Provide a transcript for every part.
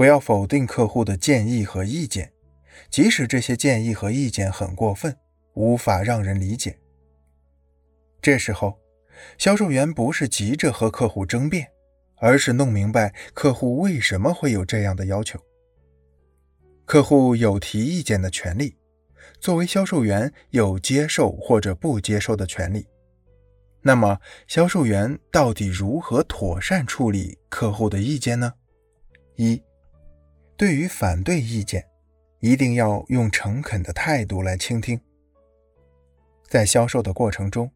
不要否定客户的建议和意见，即使这些建议和意见很过分，无法让人理解。这时候，销售员不是急着和客户争辩，而是弄明白客户为什么会有这样的要求。客户有提意见的权利，作为销售员有接受或者不接受的权利。那么，销售员到底如何妥善处理客户的意见呢？一，对于反对意见，一定要用诚恳的态度来倾听。在销售的过程中，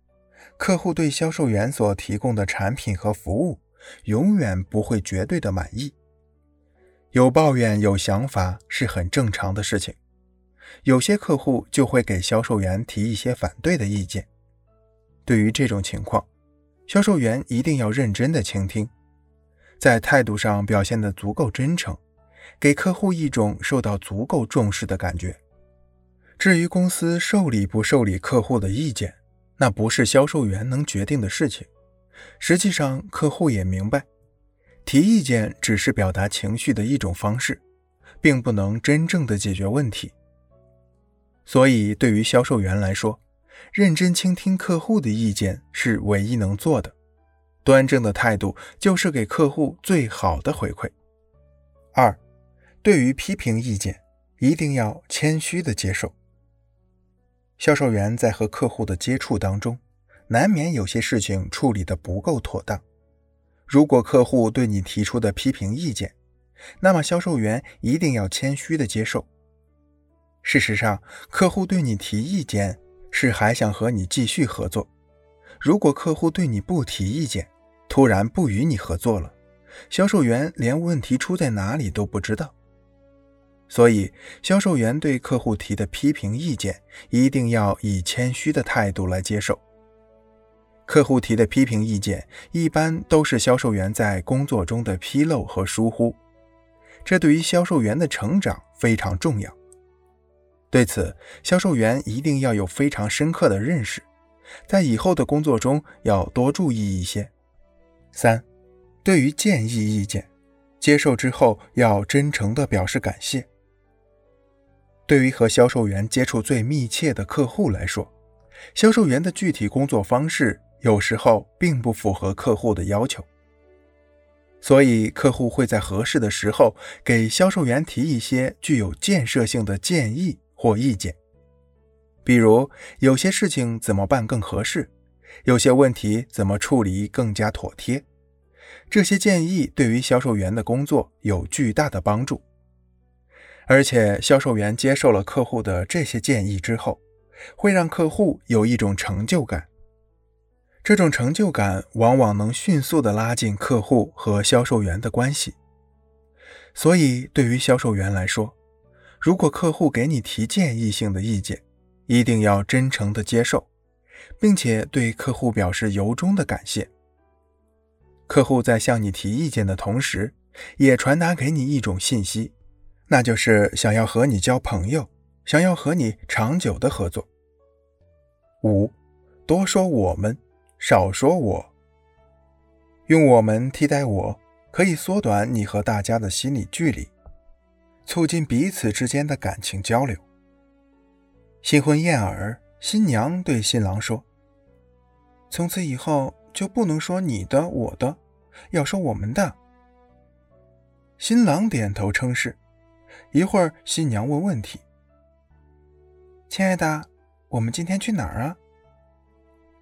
客户对销售员所提供的产品和服务，永远不会绝对的满意。有抱怨、有想法是很正常的事情。有些客户就会给销售员提一些反对的意见。对于这种情况，销售员一定要认真的倾听，在态度上表现的足够真诚，给客户一种受到足够重视的感觉。至于公司受理不受理客户的意见，那不是销售员能决定的事情。实际上，客户也明白，提意见只是表达情绪的一种方式，并不能真正的解决问题。所以，对于销售员来说，认真倾听客户的意见是唯一能做的，端正的态度就是给客户最好的回馈。二，对于批评意见，一定要谦虚的接受。销售员在和客户的接触当中，难免有些事情处理的不够妥当。如果客户对你提出的批评意见，那么销售员一定要谦虚的接受。事实上，客户对你提意见。是还想和你继续合作。如果客户对你不提意见，突然不与你合作了，销售员连问题出在哪里都不知道。所以，销售员对客户提的批评意见，一定要以谦虚的态度来接受。客户提的批评意见，一般都是销售员在工作中的纰漏和疏忽，这对于销售员的成长非常重要。对此，销售员一定要有非常深刻的认识，在以后的工作中要多注意一些。三，对于建议意见，接受之后要真诚地表示感谢。对于和销售员接触最密切的客户来说，销售员的具体工作方式有时候并不符合客户的要求，所以客户会在合适的时候给销售员提一些具有建设性的建议。或意见，比如有些事情怎么办更合适，有些问题怎么处理更加妥帖，这些建议对于销售员的工作有巨大的帮助。而且，销售员接受了客户的这些建议之后，会让客户有一种成就感。这种成就感往往能迅速地拉近客户和销售员的关系。所以，对于销售员来说，如果客户给你提建议性的意见，一定要真诚的接受，并且对客户表示由衷的感谢。客户在向你提意见的同时，也传达给你一种信息，那就是想要和你交朋友，想要和你长久的合作。五，多说我们，少说我。用我们替代我，可以缩短你和大家的心理距离。促进彼此之间的感情交流。新婚燕尔，新娘对新郎说：“从此以后就不能说你的、我的，要说我们的。”新郎点头称是。一会儿，新娘问问题：“亲爱的，我们今天去哪儿啊？”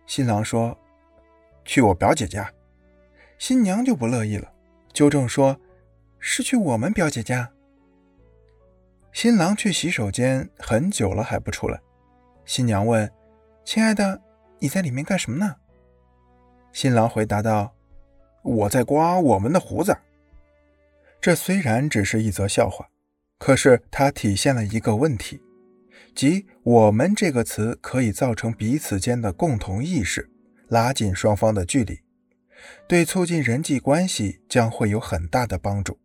新郎说：“去我表姐家。”新娘就不乐意了，纠正说：“是去我们表姐家。”新郎去洗手间很久了还不出来，新娘问：“亲爱的，你在里面干什么呢？”新郎回答道：“我在刮我们的胡子。”这虽然只是一则笑话，可是它体现了一个问题，即“我们”这个词可以造成彼此间的共同意识，拉近双方的距离，对促进人际关系将会有很大的帮助。